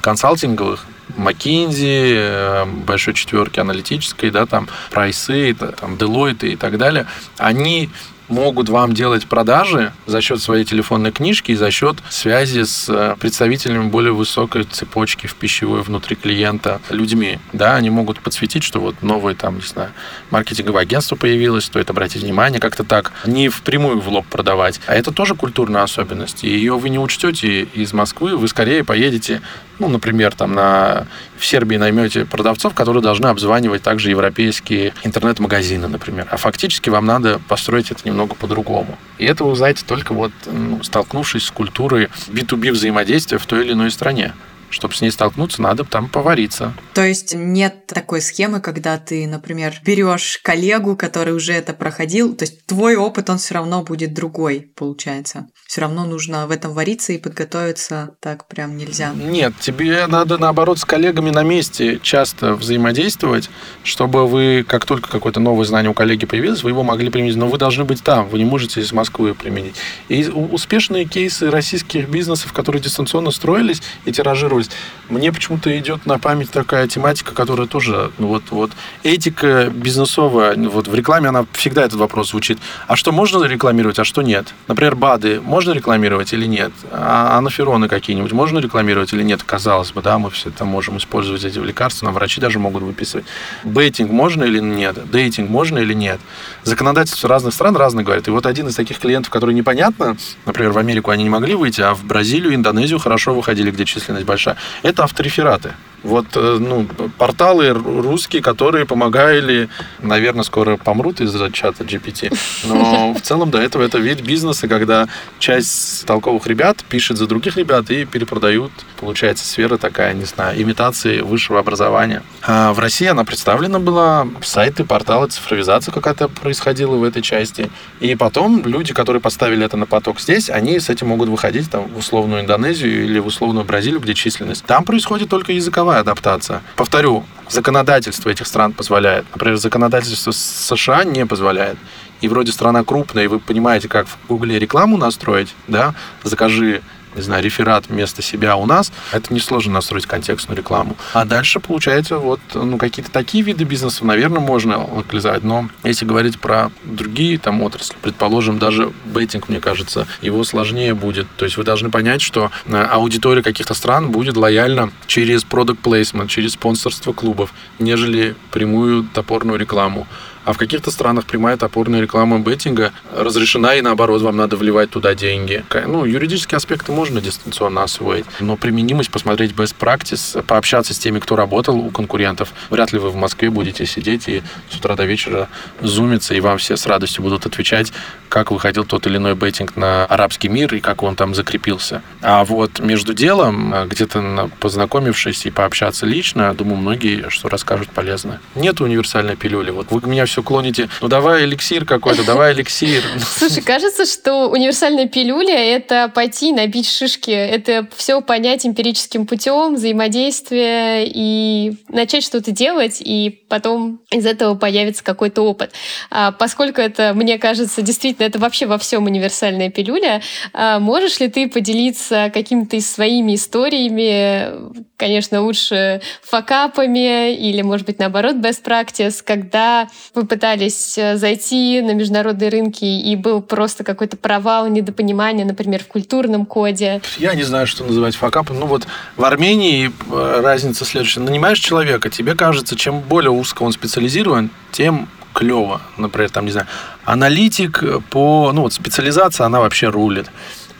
консалтинговых, McKinsey, э, большой четверки аналитической, да, там, прайсы, там, Deloitte и так далее, они могут вам делать продажи за счет своей телефонной книжки и за счет связи с э, представителями более высокой цепочки в пищевой внутри клиента людьми. Да, они могут подсветить, что вот новое там, не знаю, маркетинговое агентство появилось, стоит обратить внимание, как-то так, не впрямую в лоб продавать. А это тоже культурная особенность. И ее вы не учтете из Москвы, вы скорее поедете, ну, например, там на, в Сербии наймете продавцов, которые должны обзванивать также европейские интернет-магазины, например. А фактически вам надо построить это немного по-другому. И это вы узнаете только вот ну, столкнувшись с культурой B2B взаимодействия в той или иной стране чтобы с ней столкнуться, надо там повариться. То есть нет такой схемы, когда ты, например, берешь коллегу, который уже это проходил, то есть твой опыт, он все равно будет другой, получается. Все равно нужно в этом вариться и подготовиться так прям нельзя. Нет, тебе надо, наоборот, с коллегами на месте часто взаимодействовать, чтобы вы, как только какое-то новое знание у коллеги появилось, вы его могли применить. Но вы должны быть там, вы не можете из Москвы применить. И успешные кейсы российских бизнесов, которые дистанционно строились и тиражировали тиражировались. Мне почему-то идет на память такая тематика, которая тоже, ну вот, вот этика бизнесовая, вот в рекламе она всегда этот вопрос звучит. А что можно рекламировать, а что нет? Например, БАДы можно рекламировать или нет? А анафероны какие-нибудь можно рекламировать или нет? Казалось бы, да, мы все это можем использовать эти лекарства, нам врачи даже могут выписывать. Бейтинг можно или нет? Дейтинг можно или нет? Законодательство разных стран разное говорит. И вот один из таких клиентов, который непонятно, например, в Америку они не могли выйти, а в Бразилию, Индонезию хорошо выходили, где численность большая это авторефераты. Вот э, ну, порталы русские, которые помогали, наверное, скоро помрут из-за чата GPT. Но в целом до этого это вид бизнеса, когда часть толковых ребят пишет за других ребят и перепродают. Получается сфера такая, не знаю, имитации высшего образования. А в России она представлена была, сайты, порталы, цифровизация какая-то происходила в этой части. И потом люди, которые поставили это на поток здесь, они с этим могут выходить там, в условную Индонезию или в условную Бразилию, где численность. Там происходит только языковая языковая адаптация. Повторю, законодательство этих стран позволяет. Например, законодательство США не позволяет. и вроде страна крупная, и вы понимаете, как в Гугле рекламу настроить, да, закажи не знаю, реферат вместо себя у нас, это несложно настроить контекстную рекламу. А дальше, получается, вот ну, какие-то такие виды бизнеса, наверное, можно локализовать. Но если говорить про другие там отрасли, предположим, даже бейтинг, мне кажется, его сложнее будет. То есть вы должны понять, что э, аудитория каких-то стран будет лояльна через product placement, через спонсорство клубов, нежели прямую топорную рекламу. А в каких-то странах прямая топорная реклама беттинга разрешена, и наоборот, вам надо вливать туда деньги. Ну, юридические аспекты можно дистанционно освоить, но применимость, посмотреть best practice, пообщаться с теми, кто работал у конкурентов. Вряд ли вы в Москве будете сидеть и с утра до вечера зумиться, и вам все с радостью будут отвечать, как выходил тот или иной беттинг на арабский мир и как он там закрепился. А вот между делом, где-то познакомившись и пообщаться лично, думаю, многие что расскажут полезно. Нет универсальной пилюли. Вот вы меня все все клоните, ну давай эликсир какой-то, давай эликсир. Слушай, кажется, что универсальная пилюля — это пойти набить шишки, это все понять эмпирическим путем, взаимодействие и начать что-то делать, и потом из этого появится какой-то опыт. А поскольку это, мне кажется, действительно, это вообще во всем универсальная пилюля, а можешь ли ты поделиться какими-то своими историями, конечно, лучше факапами или, может быть, наоборот, best practice, когда вы пытались э, зайти на международные рынки, и был просто какой-то провал, недопонимание, например, в культурном коде? Я не знаю, что называть факапом. Ну вот в Армении э, разница следующая. Нанимаешь человека, тебе кажется, чем более узко он специализирован, тем клево. Например, там, не знаю, аналитик по... Ну вот специализация, она вообще рулит.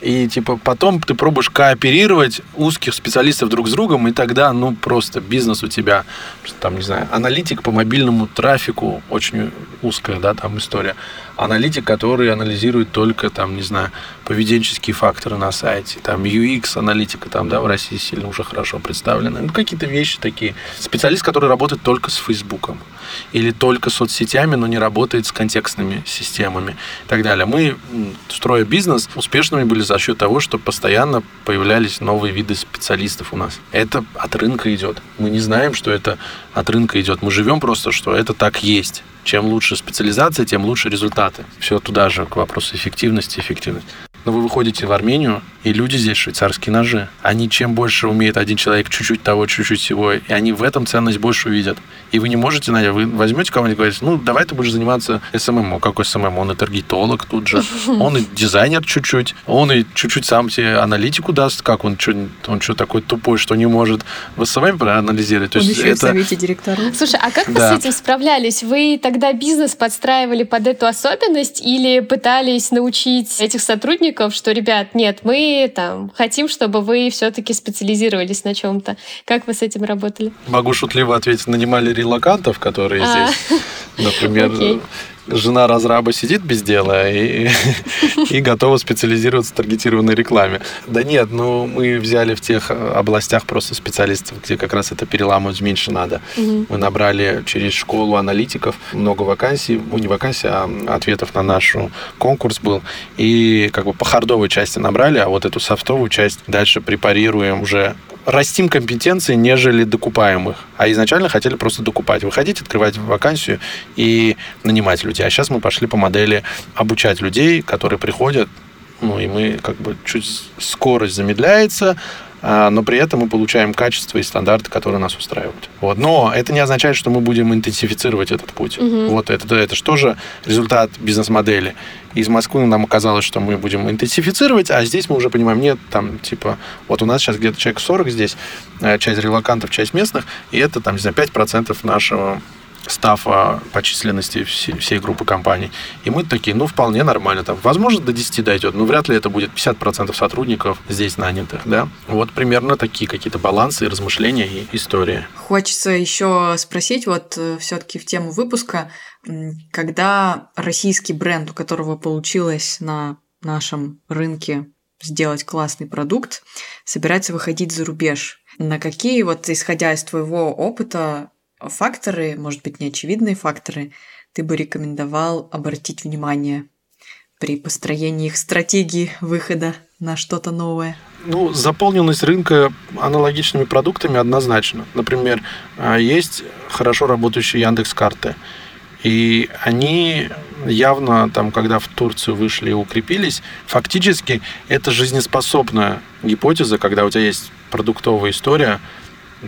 И типа потом ты пробуешь кооперировать узких специалистов друг с другом, и тогда, ну, просто бизнес у тебя, там, не знаю, аналитик по мобильному трафику, очень узкая, да, там история. Аналитик, который анализирует только, там, не знаю, поведенческие факторы на сайте, там, UX аналитика, там, да, в России сильно уже хорошо представлены. Ну, какие-то вещи такие. Специалист, который работает только с Фейсбуком или только соцсетями, но не работает с контекстными системами и так далее. Мы, строя бизнес, успешными были за счет того, что постоянно появлялись новые виды специалистов у нас. Это от рынка идет. Мы не знаем, что это от рынка идет. Мы живем просто, что это так есть. Чем лучше специализация, тем лучше результаты. Все туда же, к вопросу эффективности, эффективности. Но вы выходите в Армению, и люди здесь швейцарские ножи. Они чем больше умеет один человек, чуть-чуть того, чуть-чуть всего, и они в этом ценность больше увидят. И вы не можете, Надя, вы возьмете кого-нибудь и говорите, ну, давай ты будешь заниматься SMM. Какой SMM? Он и таргетолог тут же, он и дизайнер чуть-чуть, он и чуть-чуть сам себе аналитику даст, как он что, он что такой тупой, что не может в SMM проанализировать. То он есть еще это... в совете директоров. Слушай, а как да. вы с этим справлялись? Вы тогда бизнес подстраивали под эту особенность или пытались научить этих сотрудников, что, ребят, нет, мы там хотим, чтобы вы все-таки специализировались на чем-то. Как вы с этим работали? Могу шутливо ответить, нанимали релокантов, которые а. здесь, например, жена разраба сидит без дела и, и готова специализироваться в таргетированной рекламе. Да нет, ну мы взяли в тех областях просто специалистов, где как раз это переламывать меньше надо. Угу. Мы набрали через школу аналитиков много вакансий, ну не вакансий, а ответов на наш конкурс был. И как бы по хардовой части набрали, а вот эту софтовую часть дальше препарируем уже растим компетенции, нежели докупаемых. А изначально хотели просто докупать. Выходить, открывать вакансию и нанимать людей. А сейчас мы пошли по модели обучать людей, которые приходят, ну и мы как бы чуть скорость замедляется, но при этом мы получаем качество и стандарты, которые нас устраивают. Вот. Но это не означает, что мы будем интенсифицировать этот путь. Угу. Вот это, это же тоже результат бизнес-модели. Из Москвы нам оказалось, что мы будем интенсифицировать, а здесь мы уже понимаем, нет, там, типа, вот у нас сейчас где-то человек 40 здесь, э, часть релакантов, часть местных, и это, там, не знаю, 5% нашего стафа по численности всей, всей группы компаний. И мы такие, ну, вполне нормально. Там, возможно, до 10 дойдет, но вряд ли это будет 50% сотрудников здесь нанятых, да. Вот примерно такие какие-то балансы, размышления и истории. Хочется еще спросить, вот э, все-таки в тему выпуска, когда российский бренд, у которого получилось на нашем рынке сделать классный продукт, собирается выходить за рубеж, на какие, вот исходя из твоего опыта, факторы, может быть, неочевидные факторы, ты бы рекомендовал обратить внимание при построении их стратегии выхода на что-то новое? Ну, заполненность рынка аналогичными продуктами однозначно. Например, а, есть хорошо работающие Яндекс карты. И они явно, там, когда в Турцию вышли и укрепились, фактически это жизнеспособная гипотеза, когда у тебя есть продуктовая история,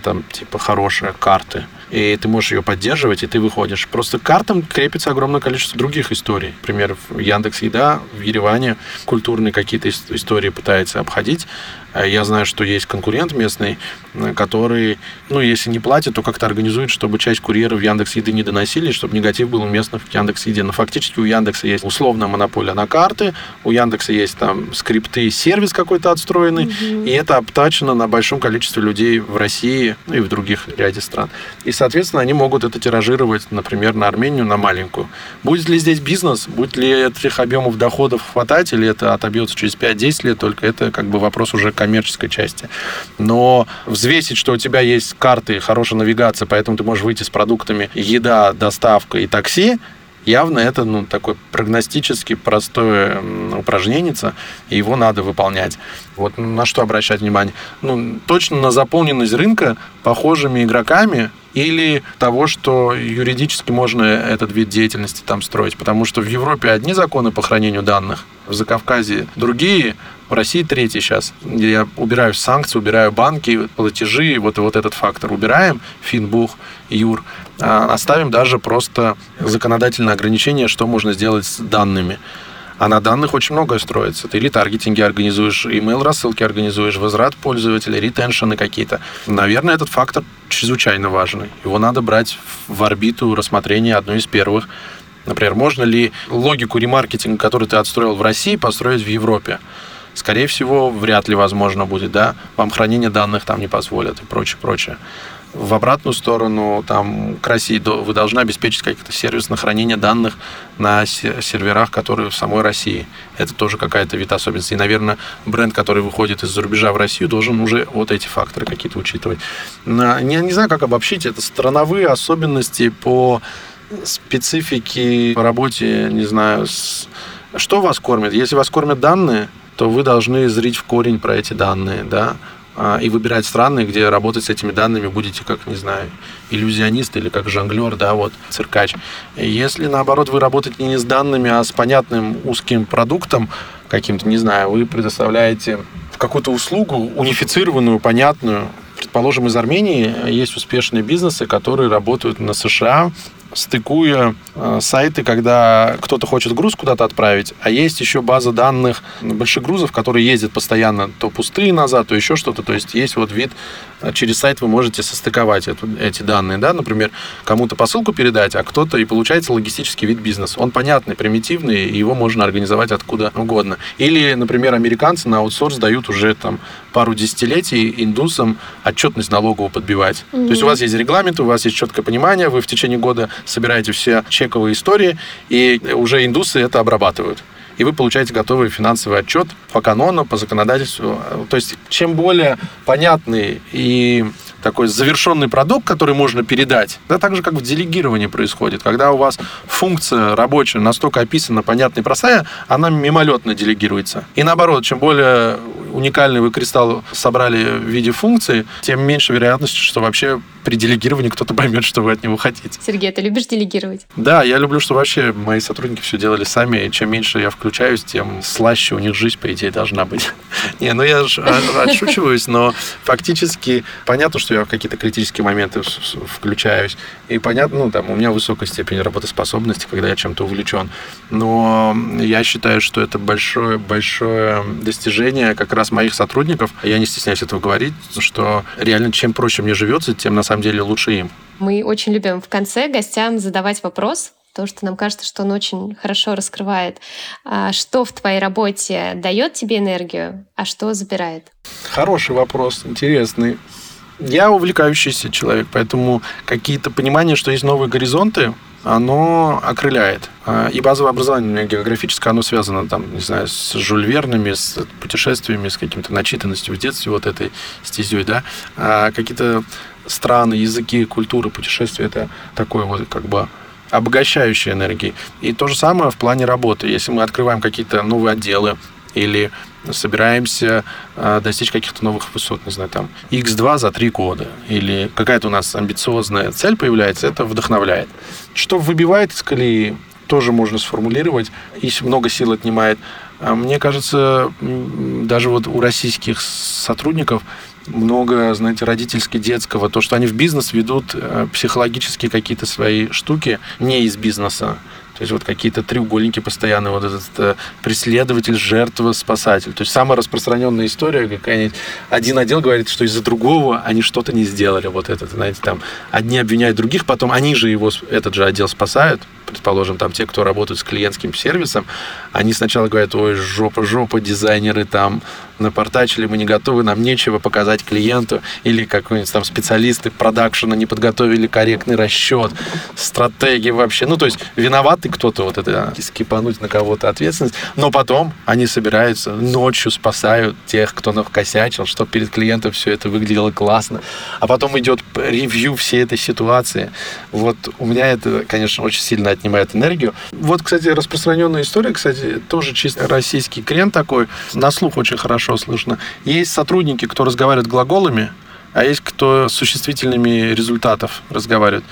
там, типа, хорошие карты, и ты можешь ее поддерживать, и ты выходишь. Просто к картам крепится огромное количество других историй. Например, Яндекс Еда, в Ереване культурные какие-то истории пытается обходить. А я знаю, что есть конкурент местный, который, ну, если не платит, то как-то организует, чтобы часть курьеров Яндекс Еды не доносили, чтобы негатив был уместно в Яндекс Еде. Но фактически у Яндекса есть условная монополия на карты, у Яндекса есть там скрипты, сервис какой-то отстроенный, mm-hmm. и это обтачено на большом количестве людей в России ну, и в других ряде стран. И, соответственно, они могут это тиражировать, например, на Армению, на маленькую. Будет ли здесь бизнес, будет ли этих объемов доходов хватать, или это отобьется через 5-10 лет, только это как бы вопрос уже коммерческой части. Но взвесить, что у тебя есть карты, хорошая навигация, поэтому ты можешь выйти с продуктами еда, доставка и такси, явно это ну, такое прогностически простое упражнение, и его надо выполнять. Вот на что обращать внимание? Ну, точно на заполненность рынка похожими игроками или того, что юридически можно этот вид деятельности там строить. Потому что в Европе одни законы по хранению данных, в Закавказье другие, в России третий сейчас. Я убираю санкции, убираю банки, платежи, вот, вот этот фактор убираем, Финбух, Юр. А оставим даже просто законодательное ограничение, что можно сделать с данными. А на данных очень многое строится. Ты ретаргетинги организуешь, email рассылки организуешь, возврат пользователя, ретеншены какие-то. Наверное, этот фактор чрезвычайно важный. Его надо брать в орбиту рассмотрения одной из первых. Например, можно ли логику ремаркетинга, который ты отстроил в России, построить в Европе? Скорее всего, вряд ли возможно будет, да, вам хранение данных там не позволят и прочее, прочее. В обратную сторону, там, к России вы должны обеспечить какой-то сервис на хранение данных на серверах, которые в самой России. Это тоже какая-то вид особенности. И, наверное, бренд, который выходит из-за рубежа в Россию, должен уже вот эти факторы какие-то учитывать. Я не знаю, как обобщить. Это страновые особенности по специфике по работе, не знаю, с... что вас кормит. Если вас кормят данные, то вы должны зрить в корень про эти данные, да, а, и выбирать страны, где работать с этими данными будете как, не знаю, иллюзионист или как жонглер, да, вот, циркач. Если, наоборот, вы работаете не с данными, а с понятным узким продуктом каким-то, не знаю, вы предоставляете какую-то услугу унифицированную, понятную, предположим, из Армении есть успешные бизнесы, которые работают на США, стыкуя э, сайты, когда кто-то хочет груз куда-то отправить, а есть еще база данных больших грузов, которые ездят постоянно то пустые назад, то еще что-то. То есть есть вот вид, э, через сайт вы можете состыковать эту, эти данные, да, например, кому-то посылку передать, а кто-то и получается логистический вид бизнеса. Он понятный, примитивный, и его можно организовать откуда угодно. Или, например, американцы на аутсорс дают уже там пару десятилетий индусам отчетность налоговую подбивать. Mm-hmm. То есть у вас есть регламент, у вас есть четкое понимание, вы в течение года собираете все чековые истории, и уже индусы это обрабатывают и вы получаете готовый финансовый отчет по канону, по законодательству. То есть, чем более понятный и такой завершенный продукт, который можно передать, да, так же, как в делегировании происходит. Когда у вас функция рабочая настолько описана, понятная и простая, она мимолетно делегируется. И наоборот, чем более уникальный вы кристалл собрали в виде функции, тем меньше вероятность, что вообще при делегировании кто-то поймет, что вы от него хотите. Сергей, ты любишь делегировать? Да, я люблю, что вообще мои сотрудники все делали сами, и чем меньше я включаюсь, тем слаще у них жизнь, по идее, должна быть. Не, ну я же отшучиваюсь, но фактически понятно, что я в какие-то критические моменты включаюсь, и понятно, ну, там, у меня высокая степень работоспособности, когда я чем-то увлечен, но я считаю, что это большое, большое достижение как раз моих сотрудников, я не стесняюсь этого говорить, что реально чем проще мне живется, тем на самом деле лучше им. Мы очень любим в конце гостям задавать вопрос, потому что нам кажется, что он очень хорошо раскрывает, а, что в твоей работе дает тебе энергию, а что забирает. Хороший вопрос, интересный. Я увлекающийся человек, поэтому какие-то понимания, что есть новые горизонты, оно окрыляет. А, и базовое образование у меня географическое, оно связано, там, не знаю, с жульверными, с путешествиями, с каким-то начитанностью в детстве, вот этой стезей, да. А какие-то страны, языки, культуры, путешествия, это такое вот как бы обогащающей энергии. И то же самое в плане работы. Если мы открываем какие-то новые отделы, или собираемся э, достичь каких-то новых высот, не знаю, там, X2 за три года, или какая-то у нас амбициозная цель появляется, это вдохновляет. Что выбивает из колеи, тоже можно сформулировать, и много сил отнимает. А мне кажется, даже вот у российских сотрудников много, знаете, родительски-детского, то, что они в бизнес ведут э, психологически какие-то свои штуки не из бизнеса. То есть вот какие-то треугольники постоянно, вот этот э, преследователь, жертва, спасатель. То есть самая распространенная история какая-нибудь. Один отдел говорит, что из-за другого они что-то не сделали. Вот это, знаете, там одни обвиняют других, потом они же его, этот же отдел спасают. Предположим, там те, кто работают с клиентским сервисом, они сначала говорят, ой, жопа, жопа, дизайнеры там напортачили, мы не готовы, нам нечего показать клиенту. Или какой-нибудь там специалисты продакшена не подготовили корректный расчет, стратегии вообще. Ну, то есть виноваты ты кто-то вот это скипануть на кого-то ответственность, но потом они собираются, ночью спасают тех, кто накосячил, чтобы перед клиентом все это выглядело классно. А потом идет ревью всей этой ситуации. Вот у меня это, конечно, очень сильно отнимает энергию. Вот, кстати, распространенная история, кстати, тоже чисто российский крен такой, на слух очень хорошо слышно. Есть сотрудники, кто разговаривает глаголами, а есть кто существительными результатов разговаривает.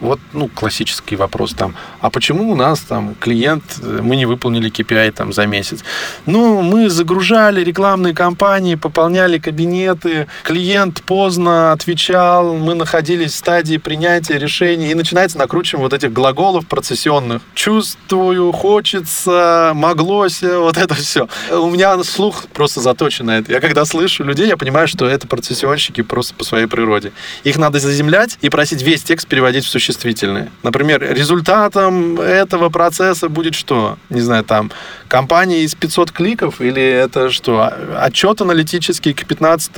Вот, ну, классический вопрос там, а почему у нас там клиент, э, мы не выполнили KPI там за месяц? Ну, мы загружали рекламные кампании, пополняли кабинеты, клиент поздно отвечал, мы находились в стадии принятия решений, и начинается накручивание вот этих глаголов процессионных. Чувствую, хочется, моглося, вот это все. У меня слух просто заточен на это. Я когда слышу людей, я понимаю, что это процессионщики просто по своей природе. Их надо заземлять и просить весь текст переводить в существительное существительные. Например, результатом этого процесса будет что? Не знаю, там, компания из 500 кликов или это что? Отчет аналитический к 15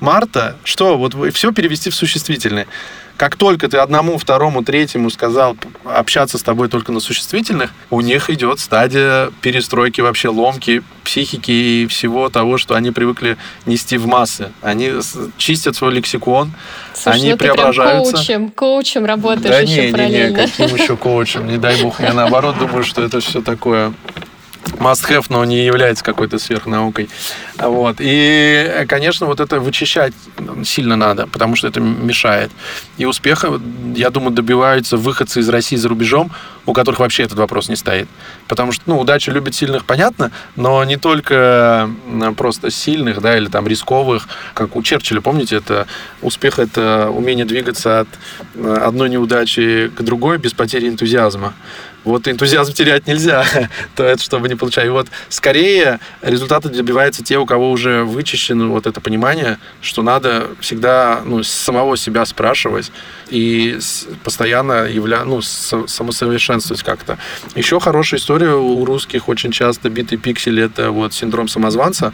марта? Что? Вот все перевести в существительные. Как только ты одному, второму, третьему сказал общаться с тобой только на существительных, у них идет стадия перестройки вообще ломки психики и всего того, что они привыкли нести в массы. Они чистят свой лексикон, Слушай, они ну преображаются. Ты прям коучем, коучем работаешь да еще не, параллельно. Не, не, каким еще коучем? Не дай бог. Я наоборот думаю, что это все такое must-have, но не является какой-то сверхнаукой. Вот. И, конечно, вот это вычищать сильно надо, потому что это мешает. И успеха, я думаю, добиваются выходцы из России за рубежом, у которых вообще этот вопрос не стоит. Потому что, ну, удача любит сильных, понятно, но не только просто сильных, да, или там рисковых, как у Черчилля, помните, это успех — это умение двигаться от э, одной неудачи к другой без потери энтузиазма. Вот энтузиазм терять нельзя, то это чтобы не получать. И вот скорее результаты добиваются те, у кого уже вычищено вот это понимание, что надо всегда ну, самого себя спрашивать и постоянно явля... ну, самосовершенствовать как-то. Еще хорошая история у русских очень часто битый пиксель это вот синдром самозванца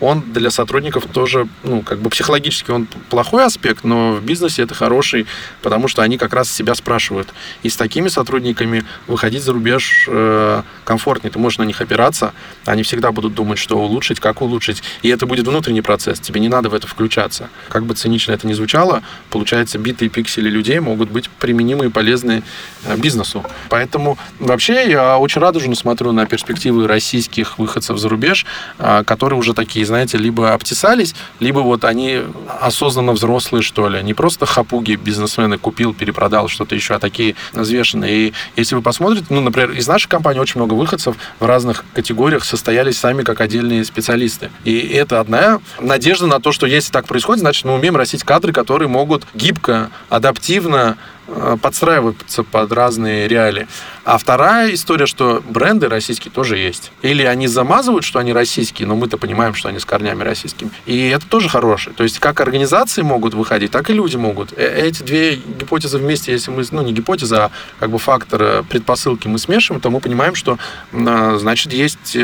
он для сотрудников тоже, ну, как бы психологически он плохой аспект, но в бизнесе это хороший, потому что они как раз себя спрашивают. И с такими сотрудниками выходить за рубеж э, комфортнее. Ты можешь на них опираться, они всегда будут думать, что улучшить, как улучшить. И это будет внутренний процесс, тебе не надо в это включаться. Как бы цинично это ни звучало, получается, битые пиксели людей могут быть применимы и полезны э, бизнесу. Поэтому вообще я очень радужно смотрю на перспективы российских выходцев за рубеж, э, которые уже такие знаете, либо обтесались, либо вот они осознанно взрослые, что ли. Не просто хапуги бизнесмены купил, перепродал что-то еще, а такие взвешенные. И если вы посмотрите, ну, например, из нашей компании очень много выходцев в разных категориях состоялись сами как отдельные специалисты. И это одна надежда на то, что если так происходит, значит, мы умеем растить кадры, которые могут гибко, адаптивно Э, подстраиваться под разные реалии. А вторая история, что бренды российские тоже есть. Или они замазывают, что они российские, но мы-то понимаем, что они с корнями российскими. И это тоже хорошее. То есть как организации могут выходить, так и люди могут. Э, эти две гипотезы вместе, если мы, ну не гипотеза, а как бы фактор э, предпосылки мы смешиваем, то мы понимаем, что значит есть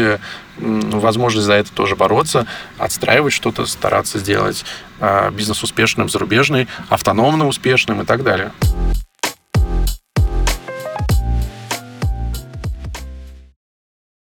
возможность за это тоже бороться, отстраивать что-то, стараться сделать бизнес успешным, зарубежный, автономно успешным и так далее.